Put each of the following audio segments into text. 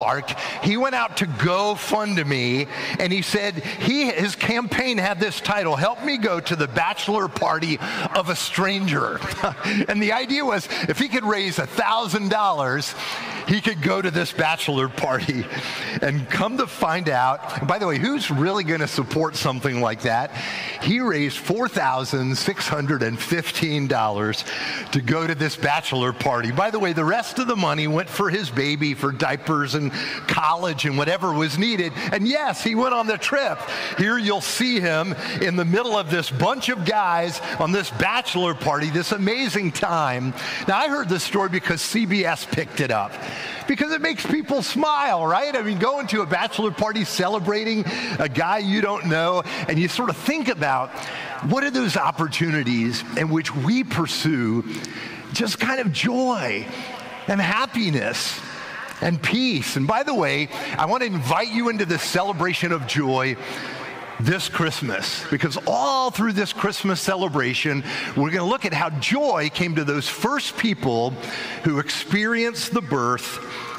Clark, he went out to GoFundMe and he said he his campaign had this title, Help Me Go to the Bachelor Party of a Stranger. and the idea was if he could raise a thousand dollars, he could go to this bachelor party and come to find out. By the way, who's really going to support something like that? He raised $4,615 to go to this bachelor party. By the way, the rest of the money went for his baby, for diapers and college and whatever was needed. And yes, he went on the trip. Here you'll see him in the middle of this bunch of guys on this bachelor party, this amazing time. Now, I heard this story because CBS picked it up because it makes people smile, right? I mean, going to a bachelor party celebrating a guy you don't know, and you sort of think about what are those opportunities in which we pursue just kind of joy and happiness and peace. And by the way, I want to invite you into this celebration of joy this Christmas because all through this Christmas celebration, we're going to look at how joy came to those first people who experienced the birth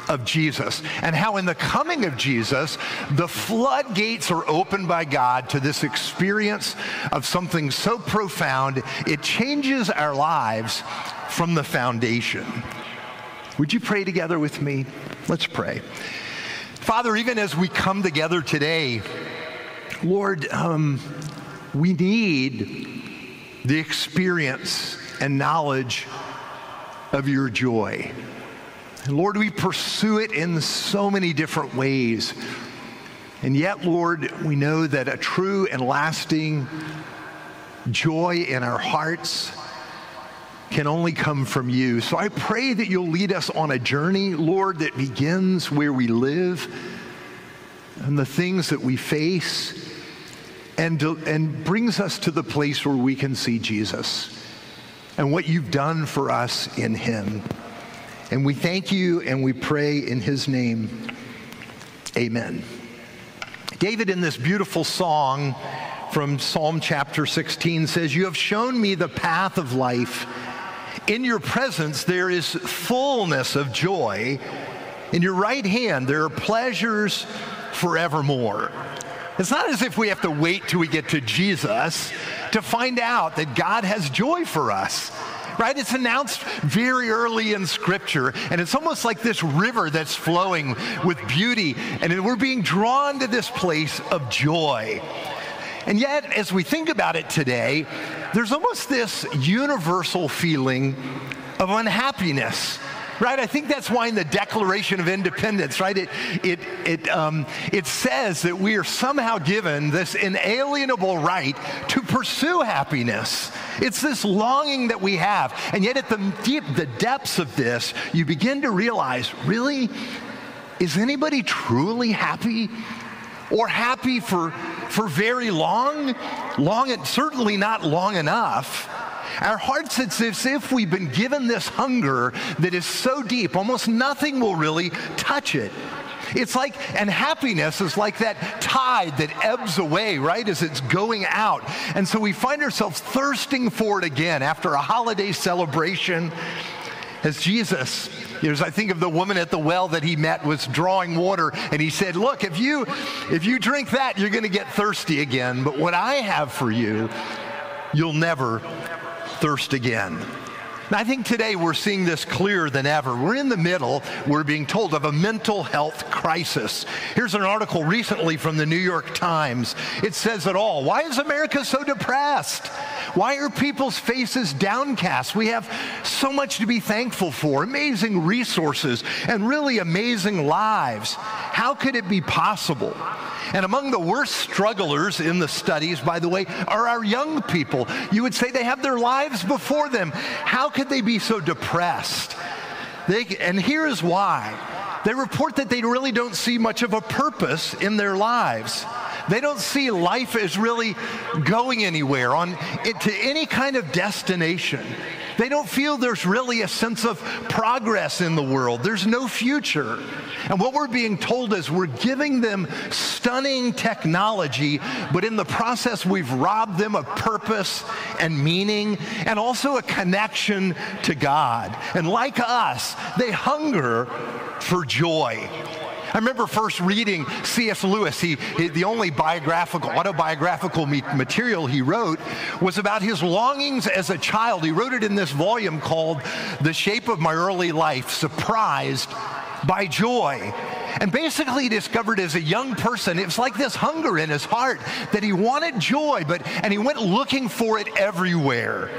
of Jesus and how in the coming of Jesus, the floodgates are opened by God to this experience of something so profound, it changes our lives from the foundation. Would you pray together with me? Let's pray. Father, even as we come together today, Lord, um, we need the experience and knowledge of your joy. Lord, we pursue it in so many different ways. And yet, Lord, we know that a true and lasting joy in our hearts can only come from you. So I pray that you'll lead us on a journey, Lord, that begins where we live and the things that we face and, and brings us to the place where we can see Jesus and what you've done for us in him. And we thank you and we pray in his name. Amen. David, in this beautiful song from Psalm chapter 16, says, You have shown me the path of life. In your presence, there is fullness of joy. In your right hand, there are pleasures forevermore. It's not as if we have to wait till we get to Jesus to find out that God has joy for us. Right? It's announced very early in Scripture, and it's almost like this river that's flowing with beauty, and we're being drawn to this place of joy. And yet, as we think about it today, there's almost this universal feeling of unhappiness right? I think that's why in the Declaration of Independence, right, it, it, it, um, it says that we are somehow given this inalienable right to pursue happiness. It's this longing that we have. And yet, at the, deep, the depths of this, you begin to realize really, is anybody truly happy? Or happy for, for very long? Long, certainly not long enough. Our hearts, it's as if we've been given this hunger that is so deep, almost nothing will really touch it. It's like, and happiness is like that tide that ebbs away, right, as it's going out. And so we find ourselves thirsting for it again after a holiday celebration. As Jesus, as I think of the woman at the well that he met was drawing water, and he said, Look, if you if you drink that, you're gonna get thirsty again. But what I have for you, you'll never thirst again. I think today we're seeing this clearer than ever. We're in the middle, we're being told of a mental health crisis. Here's an article recently from the New York Times. It says it all. Why is America so depressed? Why are people's faces downcast? We have so much to be thankful for amazing resources and really amazing lives. How could it be possible? And among the worst strugglers in the studies, by the way, are our young people. You would say they have their lives before them. How could they be so depressed? They, and here is why. They report that they really don't see much of a purpose in their lives. They don't see life as really going anywhere on to any kind of destination. They don't feel there's really a sense of progress in the world. There's no future. And what we're being told is we're giving them stunning technology, but in the process, we've robbed them of purpose and meaning and also a connection to God. And like us, they hunger for joy. I remember first reading C.S. Lewis. He, he, the only biographical, autobiographical material he wrote was about his longings as a child. He wrote it in this volume called The Shape of My Early Life Surprised by Joy. And basically he discovered as a young person, it was like this hunger in his heart that he wanted joy, but and he went looking for it everywhere.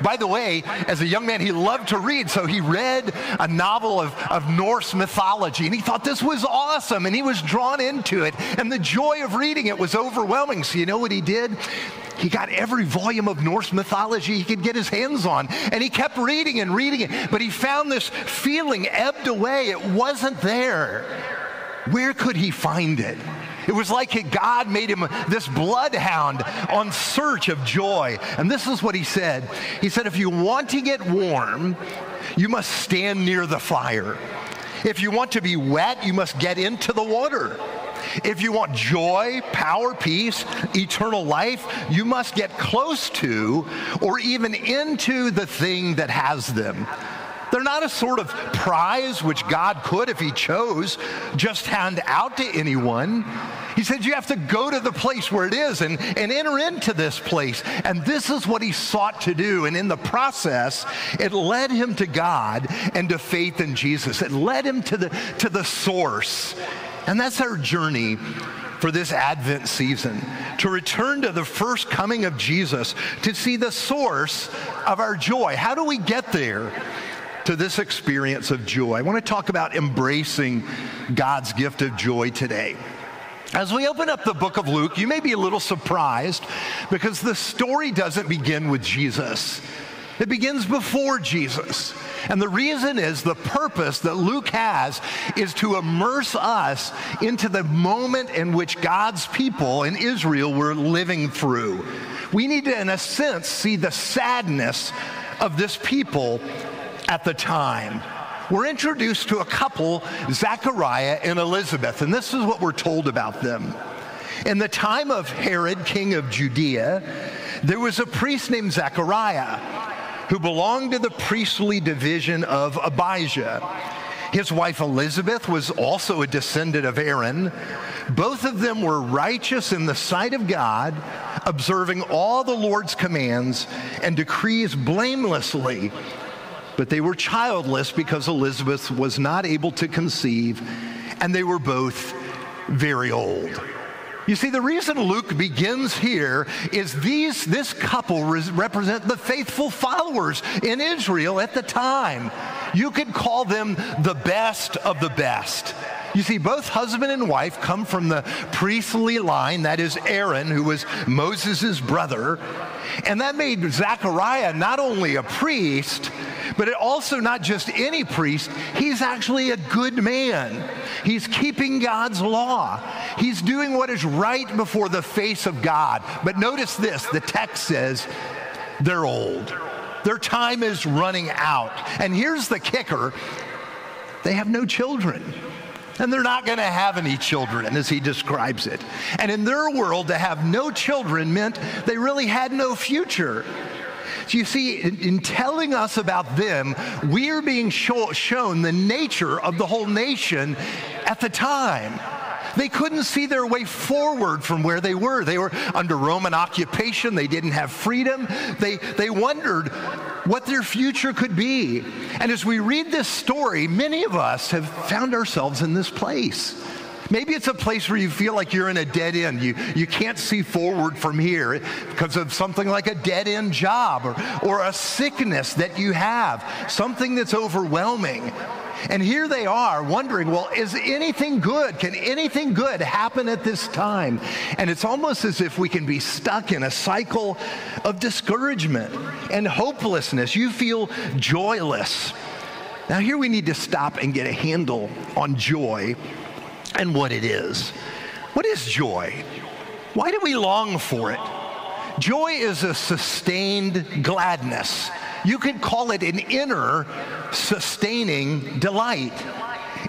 By the way, as a young man, he loved to read, so he read a novel of, of Norse mythology, and he thought this was awesome, and he was drawn into it. And the joy of reading it was overwhelming. So you know what he did? He got every volume of Norse mythology he could get his hands on, and he kept reading and reading it. But he found this feeling ebbed away. It wasn't there. Where could he find it? It was like God made him this bloodhound on search of joy. And this is what he said He said, If you want to get warm, you must stand near the fire. If you want to be wet, you must get into the water. If you want joy, power, peace, eternal life, you must get close to or even into the thing that has them. They're not a sort of prize which God could, if He chose, just hand out to anyone. He said you have to go to the place where it is and, and enter into this place. And this is what he sought to do. And in the process, it led him to God and to faith in Jesus. It led him to the, to the source. And that's our journey for this Advent season to return to the first coming of Jesus, to see the source of our joy. How do we get there? To this experience of joy. I want to talk about embracing God's gift of joy today. As we open up the book of Luke, you may be a little surprised because the story doesn't begin with Jesus. It begins before Jesus. And the reason is the purpose that Luke has is to immerse us into the moment in which God's people in Israel were living through. We need to, in a sense, see the sadness of this people at the time. We're introduced to a couple, Zachariah and Elizabeth, and this is what we're told about them. In the time of Herod, king of Judea, there was a priest named Zachariah who belonged to the priestly division of Abijah. His wife Elizabeth was also a descendant of Aaron. Both of them were righteous in the sight of God, observing all the Lord's commands and decrees blamelessly but they were childless because Elizabeth was not able to conceive, and they were both very old. You see, the reason Luke begins here is these, this couple represent the faithful followers in Israel at the time. You could call them the best of the best. You see, both husband and wife come from the priestly line, that is Aaron, who was Moses' brother. And that made Zechariah not only a priest, but it also not just any priest, he's actually a good man. He's keeping God's law. He's doing what is right before the face of God. But notice this the text says they're old. Their time is running out. And here's the kicker they have no children. And they're not going to have any children, as he describes it. And in their world, to have no children meant they really had no future. You see, in, in, telling us about them, we are being show, shown the nature of the whole nation at the time. They couldn't see their way forward from where they were. They were under Roman occupation. They didn't have freedom. They, they wondered what their future could be. And as we read this story, many of us have found ourselves in this place. Maybe it's a place where you feel like you're in a dead end. You, you can't see forward from here because of something like a dead end job or, or a sickness that you have, something that's overwhelming. And here they are wondering, well, is anything good? Can anything good happen at this time? And it's almost as if we can be stuck in a cycle of discouragement and hopelessness. You feel joyless. Now, here we need to stop and get a handle on joy and what it is. What is joy? Why do we long for it? Joy is a sustained gladness. You could call it an inner sustaining delight.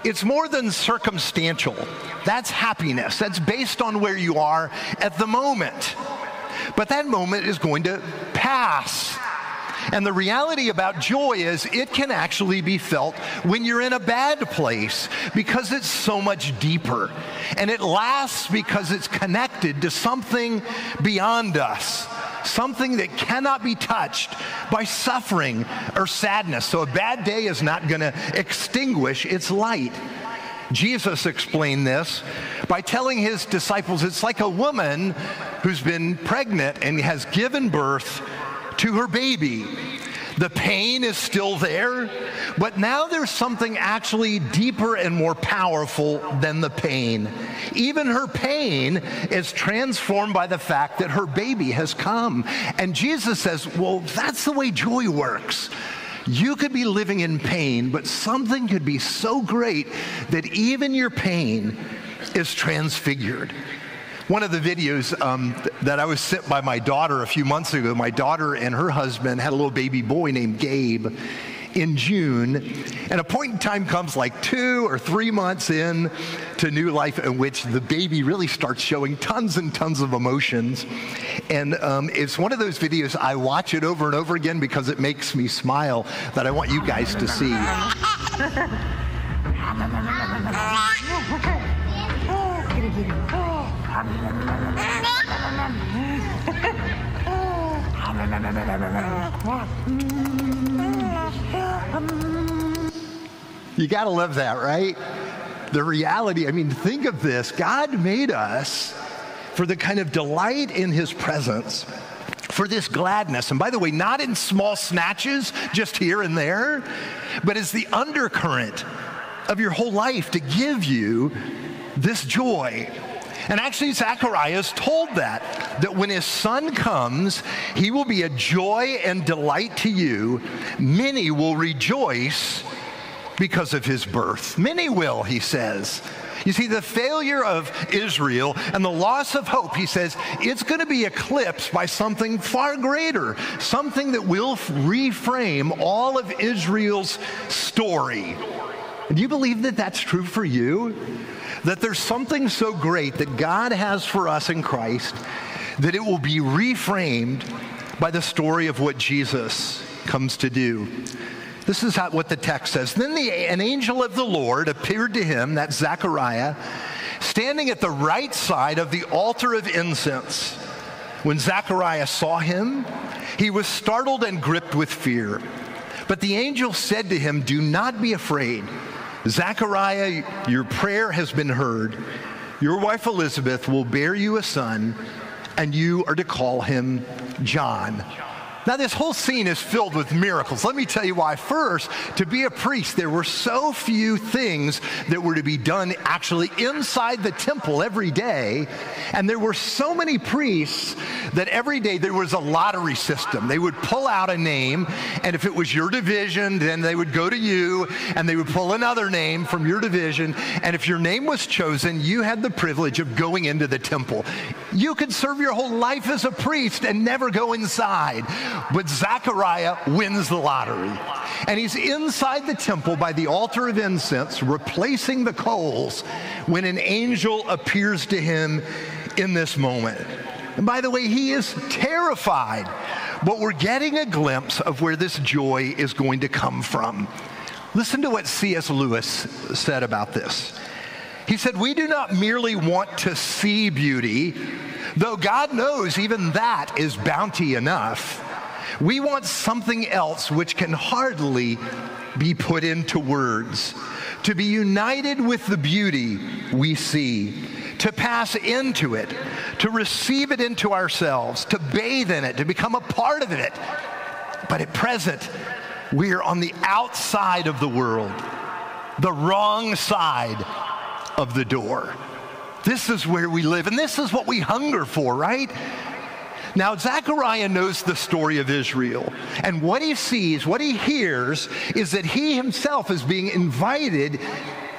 It's more than circumstantial. That's happiness. That's based on where you are at the moment. But that moment is going to pass. And the reality about joy is it can actually be felt when you're in a bad place because it's so much deeper. And it lasts because it's connected to something beyond us something that cannot be touched by suffering or sadness. So a bad day is not going to extinguish its light. Jesus explained this by telling his disciples it's like a woman who's been pregnant and has given birth to her baby. The pain is still there, but now there's something actually deeper and more powerful than the pain. Even her pain is transformed by the fact that her baby has come. And Jesus says, Well, that's the way joy works. You could be living in pain, but something could be so great that even your pain is transfigured. One of the videos um, th- that I was sent by my daughter a few months ago, my daughter and her husband had a little baby boy named Gabe in June. And a point in time comes like two or three months in to new life in which the baby really starts showing tons and tons of emotions. And um, it's one of those videos I watch it over and over again because it makes me smile that I want you guys to see. You got to love that, right? The reality, I mean, think of this God made us for the kind of delight in his presence, for this gladness. And by the way, not in small snatches, just here and there, but as the undercurrent of your whole life to give you this joy. And actually, Zachariah is told that, that when his son comes, he will be a joy and delight to you. Many will rejoice because of his birth. Many will, he says. You see, the failure of Israel and the loss of hope, he says, it's going to be eclipsed by something far greater, something that will reframe all of Israel's story. Do you believe that that's true for you? That there's something so great that God has for us in Christ that it will be reframed by the story of what Jesus comes to do. This is how, what the text says. Then the, an angel of the Lord appeared to him, that's Zechariah, standing at the right side of the altar of incense. When Zechariah saw him, he was startled and gripped with fear. But the angel said to him, Do not be afraid. Zechariah, your prayer has been heard. Your wife Elizabeth will bear you a son, and you are to call him John. Now, this whole scene is filled with miracles. Let me tell you why. First, to be a priest, there were so few things that were to be done actually inside the temple every day. And there were so many priests that every day there was a lottery system. They would pull out a name, and if it was your division, then they would go to you and they would pull another name from your division. And if your name was chosen, you had the privilege of going into the temple. You could serve your whole life as a priest and never go inside. But Zechariah wins the lottery. And he's inside the temple by the altar of incense, replacing the coals, when an angel appears to him in this moment. And by the way, he is terrified. But we're getting a glimpse of where this joy is going to come from. Listen to what C.S. Lewis said about this. He said, We do not merely want to see beauty, though God knows even that is bounty enough. We want something else which can hardly be put into words. To be united with the beauty we see, to pass into it, to receive it into ourselves, to bathe in it, to become a part of it. But at present, we are on the outside of the world, the wrong side of the door. This is where we live, and this is what we hunger for, right? Now, Zechariah knows the story of Israel, and what he sees, what he hears, is that he himself is being invited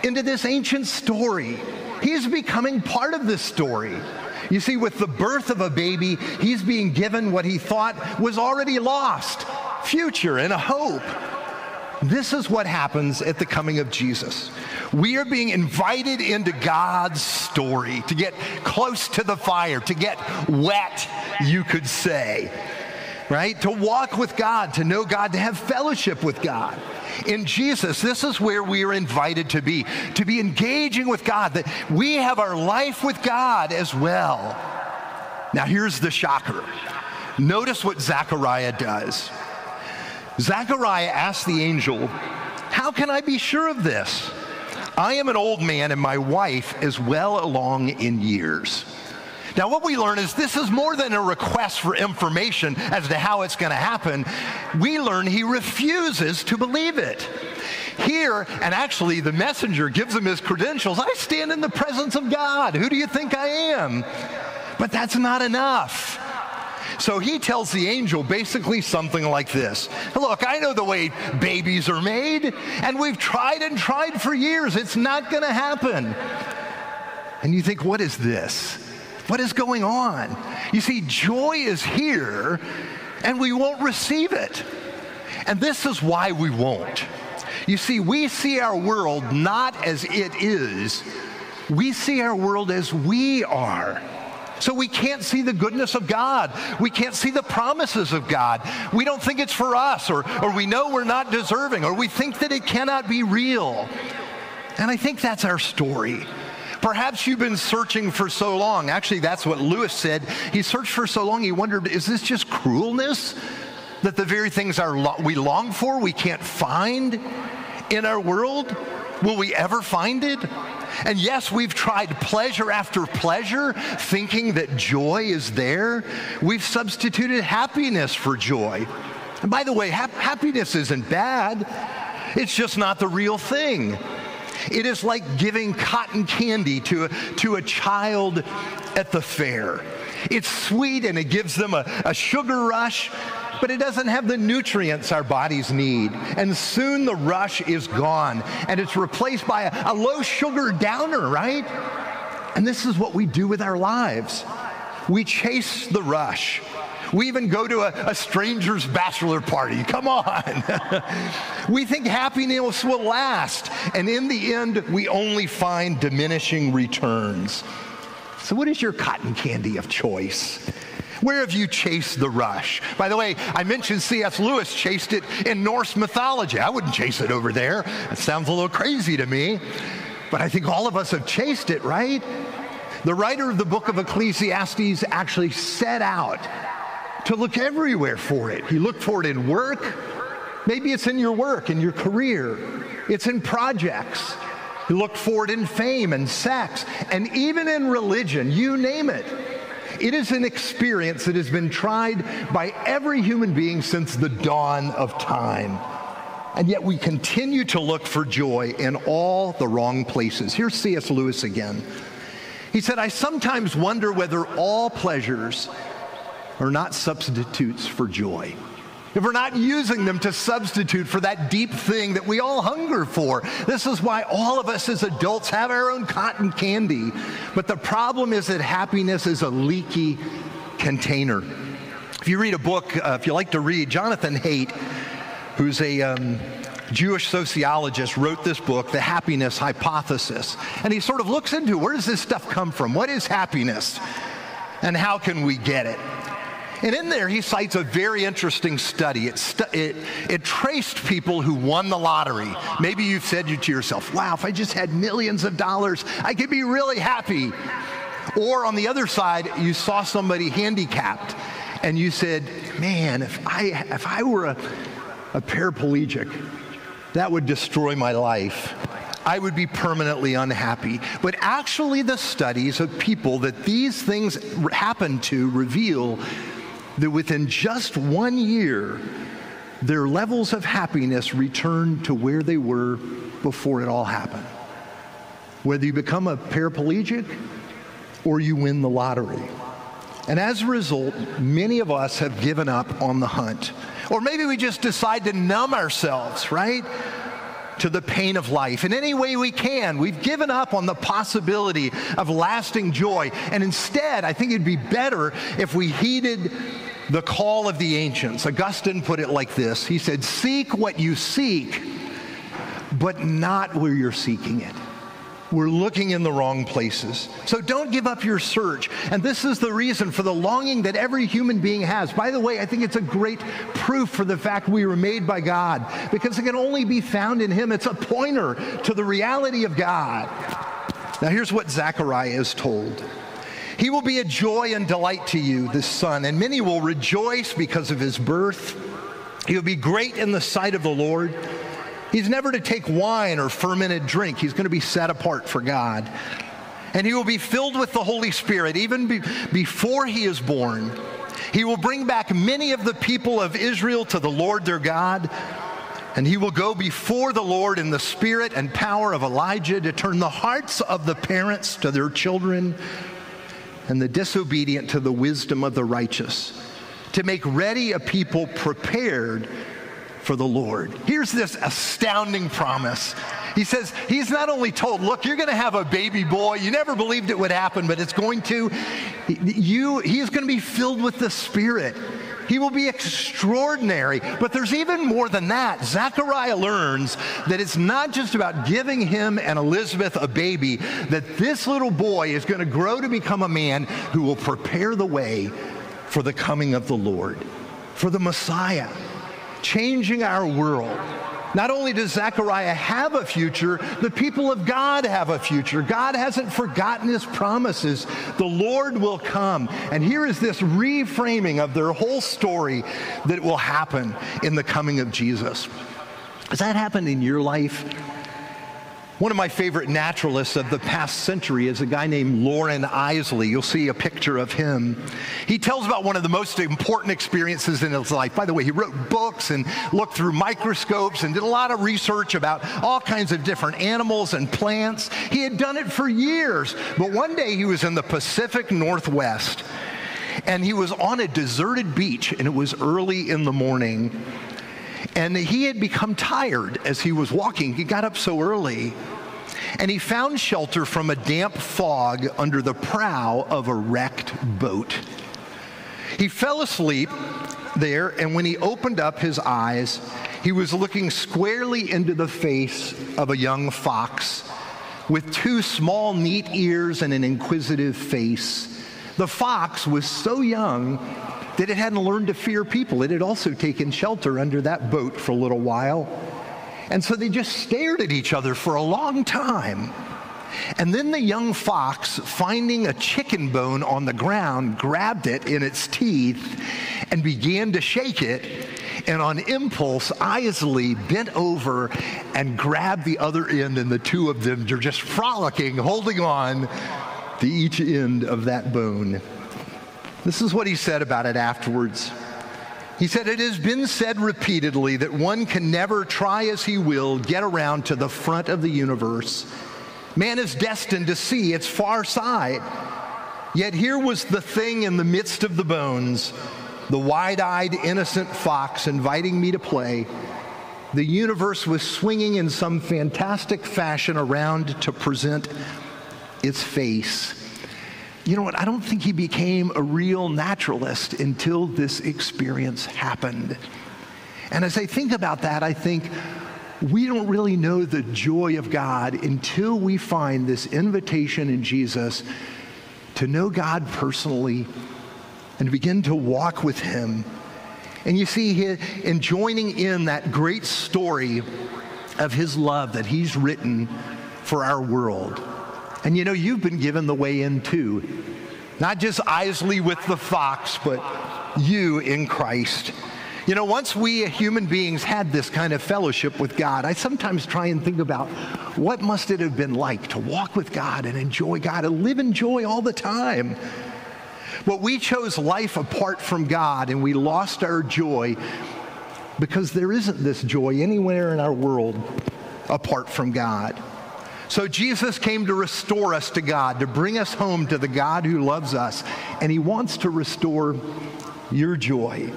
into this ancient story. He's becoming part of this story. You see, with the birth of a baby, he's being given what he thought was already lost future and a hope. This is what happens at the coming of Jesus. We are being invited into God's story to get close to the fire, to get wet, you could say. right? To walk with God, to know God, to have fellowship with God. In Jesus, this is where we are invited to be, to be engaging with God, that we have our life with God as well. Now, here's the shocker. Notice what Zechariah does. Zechariah asks the angel, How can I be sure of this? I am an old man, and my wife is well along in years. Now, what we learn is this is more than a request for information as to how it's going to happen. We learn he refuses to believe it. Here, and actually, the messenger gives him his credentials I stand in the presence of God. Who do you think I am? But that's not enough. So he tells the angel basically something like this Look, I know the way babies are made, and we've tried and tried for years. It's not going to happen. And you think, what is this? What is going on? You see, joy is here and we won't receive it. And this is why we won't. You see, we see our world not as it is, we see our world as we are. So we can't see the goodness of God. We can't see the promises of God. We don't think it's for us, or, or we know we're not deserving, or we think that it cannot be real. And I think that's our story. Perhaps you've been searching for so long. Actually, that's what Lewis said. He searched for so long, he wondered, is this just cruelness? That the very things lo- we long for, we can't find in our world? Will we ever find it? And yes, we've tried pleasure after pleasure, thinking that joy is there. We've substituted happiness for joy. And by the way, ha- happiness isn't bad, it's just not the real thing. It is like giving cotton candy to a, to a child at the fair. It's sweet and it gives them a, a sugar rush, but it doesn't have the nutrients our bodies need. And soon the rush is gone and it's replaced by a, a low sugar downer, right? And this is what we do with our lives. We chase the rush. We even go to a, a stranger's bachelor party. Come on. we think happiness will last. And in the end, we only find diminishing returns. So, what is your cotton candy of choice? Where have you chased the rush? By the way, I mentioned C.S. Lewis chased it in Norse mythology. I wouldn't chase it over there. It sounds a little crazy to me. But I think all of us have chased it, right? The writer of the book of Ecclesiastes actually set out to look everywhere for it. He looked for it in work. Maybe it's in your work, in your career. It's in projects. He looked for it in fame and sex, and even in religion, you name it. It is an experience that has been tried by every human being since the dawn of time. And yet we continue to look for joy in all the wrong places. Here's C.S. Lewis again. He said, I sometimes wonder whether all pleasures are not substitutes for joy. If we're not using them to substitute for that deep thing that we all hunger for, this is why all of us as adults have our own cotton candy. But the problem is that happiness is a leaky container. If you read a book, uh, if you like to read, Jonathan Haidt, who's a um, Jewish sociologist, wrote this book, The Happiness Hypothesis. And he sort of looks into where does this stuff come from? What is happiness? And how can we get it? And in there, he cites a very interesting study. It, stu- it, it traced people who won the lottery. Maybe you've said to yourself, wow, if I just had millions of dollars, I could be really happy. Or on the other side, you saw somebody handicapped and you said, man, if I, if I were a, a paraplegic, that would destroy my life. I would be permanently unhappy. But actually, the studies of people that these things happen to reveal that within just one year, their levels of happiness return to where they were before it all happened. Whether you become a paraplegic or you win the lottery. And as a result, many of us have given up on the hunt. Or maybe we just decide to numb ourselves, right? To the pain of life in any way we can. We've given up on the possibility of lasting joy. And instead, I think it'd be better if we heeded the call of the ancients. Augustine put it like this He said, Seek what you seek, but not where you're seeking it. We're looking in the wrong places. So don't give up your search. And this is the reason for the longing that every human being has. By the way, I think it's a great proof for the fact we were made by God because it can only be found in Him. It's a pointer to the reality of God. Now, here's what Zechariah is told. He will be a joy and delight to you, this son, and many will rejoice because of his birth. He will be great in the sight of the Lord. He's never to take wine or fermented drink. He's going to be set apart for God. And he will be filled with the Holy Spirit even be, before he is born. He will bring back many of the people of Israel to the Lord their God. And he will go before the Lord in the spirit and power of Elijah to turn the hearts of the parents to their children and the disobedient to the wisdom of the righteous, to make ready a people prepared for the Lord. Here's this astounding promise. He says, He's not only told, Look, you're going to have a baby boy. You never believed it would happen, but it's going to. You, he's going to be filled with the Spirit. He will be extraordinary. But there's even more than that. Zechariah learns that it's not just about giving him and Elizabeth a baby, that this little boy is going to grow to become a man who will prepare the way for the coming of the Lord, for the Messiah changing our world. Not only does Zechariah have a future, the people of God have a future. God hasn't forgotten his promises. The Lord will come. And here is this reframing of their whole story that will happen in the coming of Jesus. Has that happened in your life? One of my favorite naturalists of the past century is a guy named Loren Eiseley. You'll see a picture of him. He tells about one of the most important experiences in his life. By the way, he wrote books and looked through microscopes and did a lot of research about all kinds of different animals and plants. He had done it for years, but one day he was in the Pacific Northwest and he was on a deserted beach and it was early in the morning. And he had become tired as he was walking. He got up so early. And he found shelter from a damp fog under the prow of a wrecked boat. He fell asleep there, and when he opened up his eyes, he was looking squarely into the face of a young fox with two small, neat ears and an inquisitive face. The fox was so young that it hadn't learned to fear people. It had also taken shelter under that boat for a little while. And so they just stared at each other for a long time. And then the young fox, finding a chicken bone on the ground, grabbed it in its teeth and began to shake it. And on impulse, Eiseley bent over and grabbed the other end, and the two of them are just frolicking, holding on to each end of that bone. This is what he said about it afterwards. He said, It has been said repeatedly that one can never try as he will get around to the front of the universe. Man is destined to see its far side. Yet here was the thing in the midst of the bones, the wide eyed, innocent fox inviting me to play. The universe was swinging in some fantastic fashion around to present its face you know what? I don't think he became a real naturalist until this experience happened. And as I think about that, I think we don't really know the joy of God until we find this invitation in Jesus to know God personally and begin to walk with Him. And you see, in joining in that great story of His love that He's written for our world. And you know, you've been given the way in too. Not just Eiseley with the fox, but you in Christ. You know, once we human beings had this kind of fellowship with God, I sometimes try and think about what must it have been like to walk with God and enjoy God and live in joy all the time. But we chose life apart from God and we lost our joy because there isn't this joy anywhere in our world apart from God. So Jesus came to restore us to God, to bring us home to the God who loves us, and he wants to restore your joy.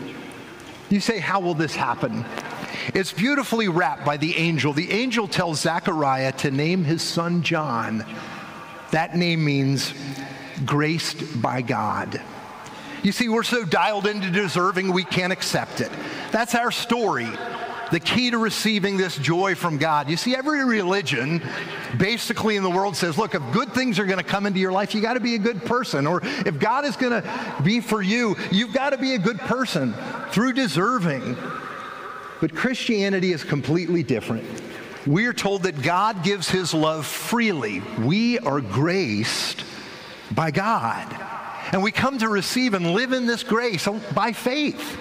You say, How will this happen? It's beautifully wrapped by the angel. The angel tells Zechariah to name his son John. That name means graced by God. You see, we're so dialed into deserving, we can't accept it. That's our story. The key to receiving this joy from God. You see, every religion basically in the world says, look, if good things are going to come into your life, you got to be a good person. Or if God is going to be for you, you've got to be a good person through deserving. But Christianity is completely different. We are told that God gives his love freely. We are graced by God. And we come to receive and live in this grace by faith.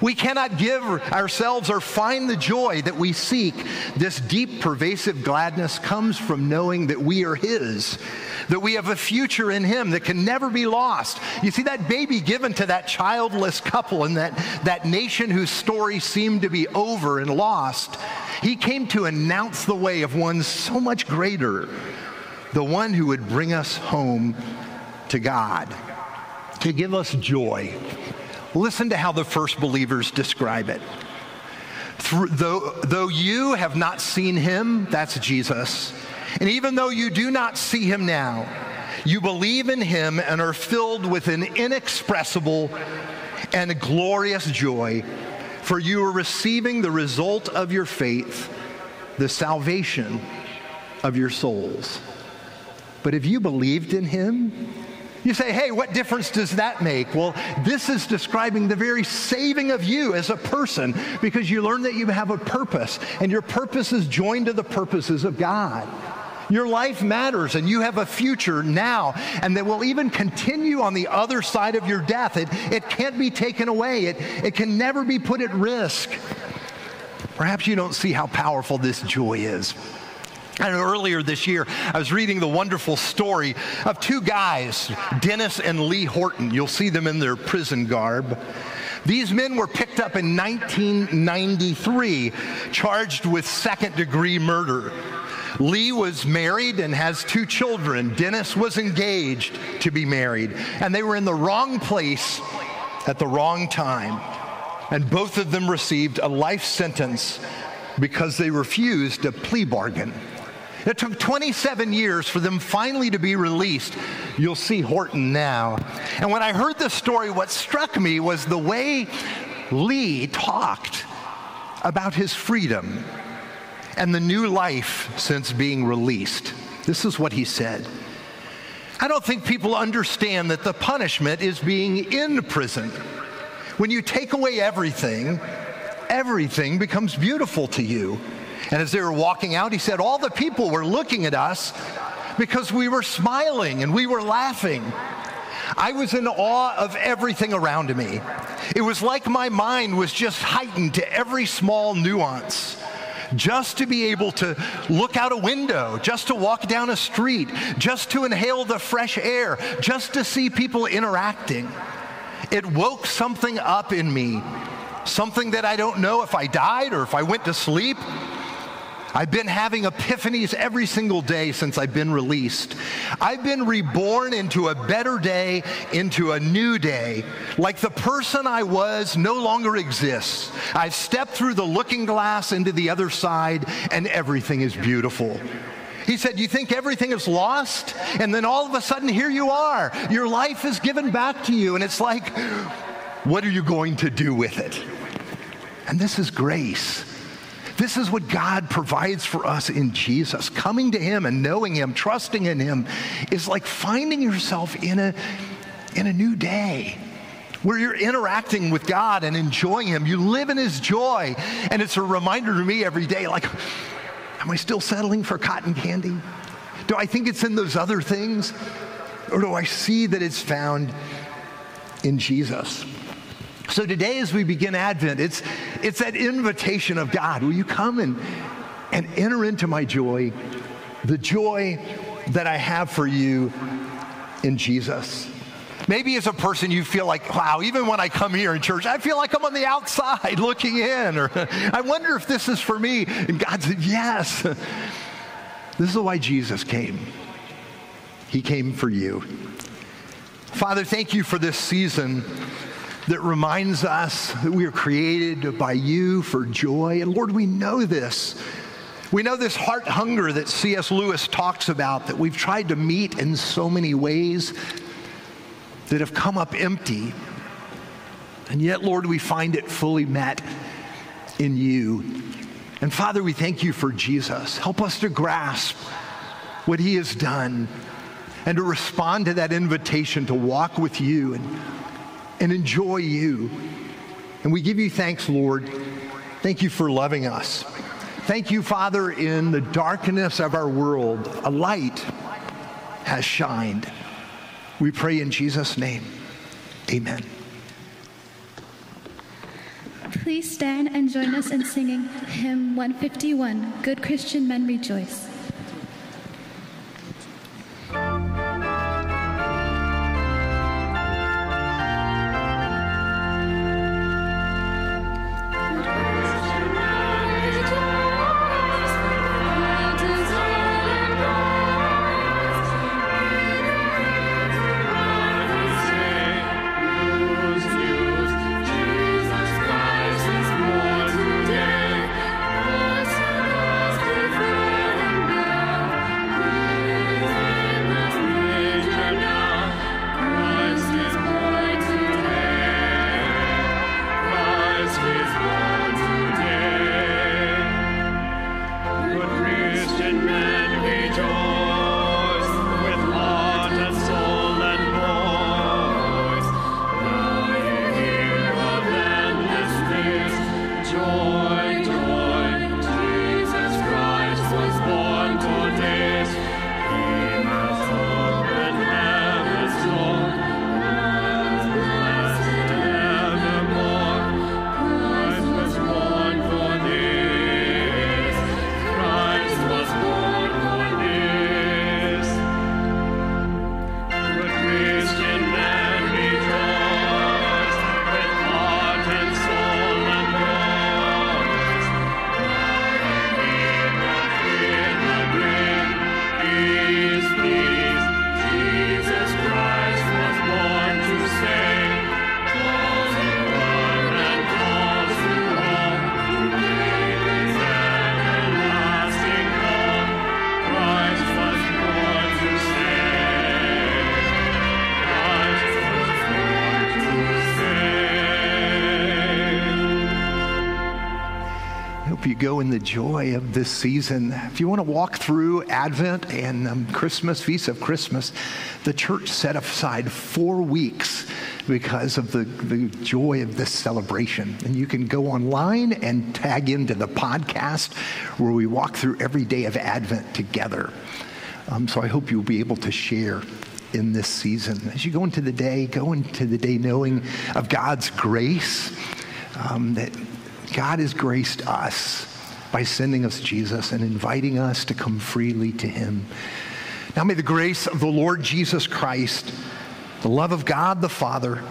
We cannot give ourselves or find the joy that we seek. This deep, pervasive gladness comes from knowing that we are His, that we have a future in Him that can never be lost. You see, that baby given to that childless couple and that, that nation whose story seemed to be over and lost, He came to announce the way of one so much greater, the one who would bring us home to God, to give us joy Listen to how the first believers describe it. Though, though you have not seen him, that's Jesus, and even though you do not see him now, you believe in him and are filled with an inexpressible and glorious joy, for you are receiving the result of your faith, the salvation of your souls. But if you believed in him? You say, hey, what difference does that make? Well, this is describing the very saving of you as a person because you learn that you have a purpose and your purpose is joined to the purposes of God. Your life matters and you have a future now and that will even continue on the other side of your death. It, it can't be taken away, it, it can never be put at risk. Perhaps you don't see how powerful this joy is. And earlier this year, I was reading the wonderful story of two guys, Dennis and Lee Horton. You'll see them in their prison garb. These men were picked up in 1993, charged with second degree murder. Lee was married and has two children. Dennis was engaged to be married. And they were in the wrong place at the wrong time. And both of them received a life sentence because they refused a plea bargain. It took 27 years for them finally to be released. You'll see Horton now. And when I heard this story, what struck me was the way Lee talked about his freedom and the new life since being released. This is what he said. I don't think people understand that the punishment is being in prison. When you take away everything, everything becomes beautiful to you. And as they were walking out, he said, All the people were looking at us because we were smiling and we were laughing. I was in awe of everything around me. It was like my mind was just heightened to every small nuance. Just to be able to look out a window, just to walk down a street, just to inhale the fresh air, just to see people interacting. It woke something up in me, something that I don't know if I died or if I went to sleep I've been having epiphanies every single day since I've been released. I've been reborn into a better day, into a new day. Like the person I was no longer exists. I've stepped through the looking glass into the other side, and everything is beautiful. He said, You think everything is lost? And then all of a sudden, here you are. Your life is given back to you. And it's like, what are you going to do with it? And this is grace. This is what God provides for us in Jesus. Coming to Him and knowing Him, trusting in Him, is like finding yourself in a, in a new day where you're interacting with God and enjoying Him. You live in His joy. And it's a reminder to me every day like, am I still settling for cotton candy? Do I think it's in those other things? Or do I see that it's found in Jesus? So today, as we begin Advent, it's, it's that invitation of God. Will you come and, and enter into my joy, the joy that I have for you in Jesus? Maybe as a person, you feel like, wow, even when I come here in church, I feel like I'm on the outside looking in, or I wonder if this is for me. And God said, yes. This is why Jesus came. He came for you. Father, thank you for this season that reminds us that we are created by you for joy. And Lord, we know this. We know this heart hunger that C.S. Lewis talks about that we've tried to meet in so many ways that have come up empty. And yet, Lord, we find it fully met in you. And Father, we thank you for Jesus. Help us to grasp what he has done and to respond to that invitation to walk with you and, and enjoy you. And we give you thanks, Lord. Thank you for loving us. Thank you, Father, in the darkness of our world, a light has shined. We pray in Jesus' name. Amen. Please stand and join us in singing hymn 151 Good Christian Men Rejoice. Joy of this season. If you want to walk through Advent and um, Christmas, Feast of Christmas, the church set aside four weeks because of the, the joy of this celebration. And you can go online and tag into the podcast where we walk through every day of Advent together. Um, so I hope you'll be able to share in this season. As you go into the day, go into the day knowing of God's grace, um, that God has graced us by sending us Jesus and inviting us to come freely to him. Now may the grace of the Lord Jesus Christ, the love of God the Father,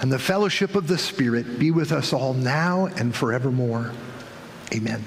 and the fellowship of the Spirit be with us all now and forevermore. Amen.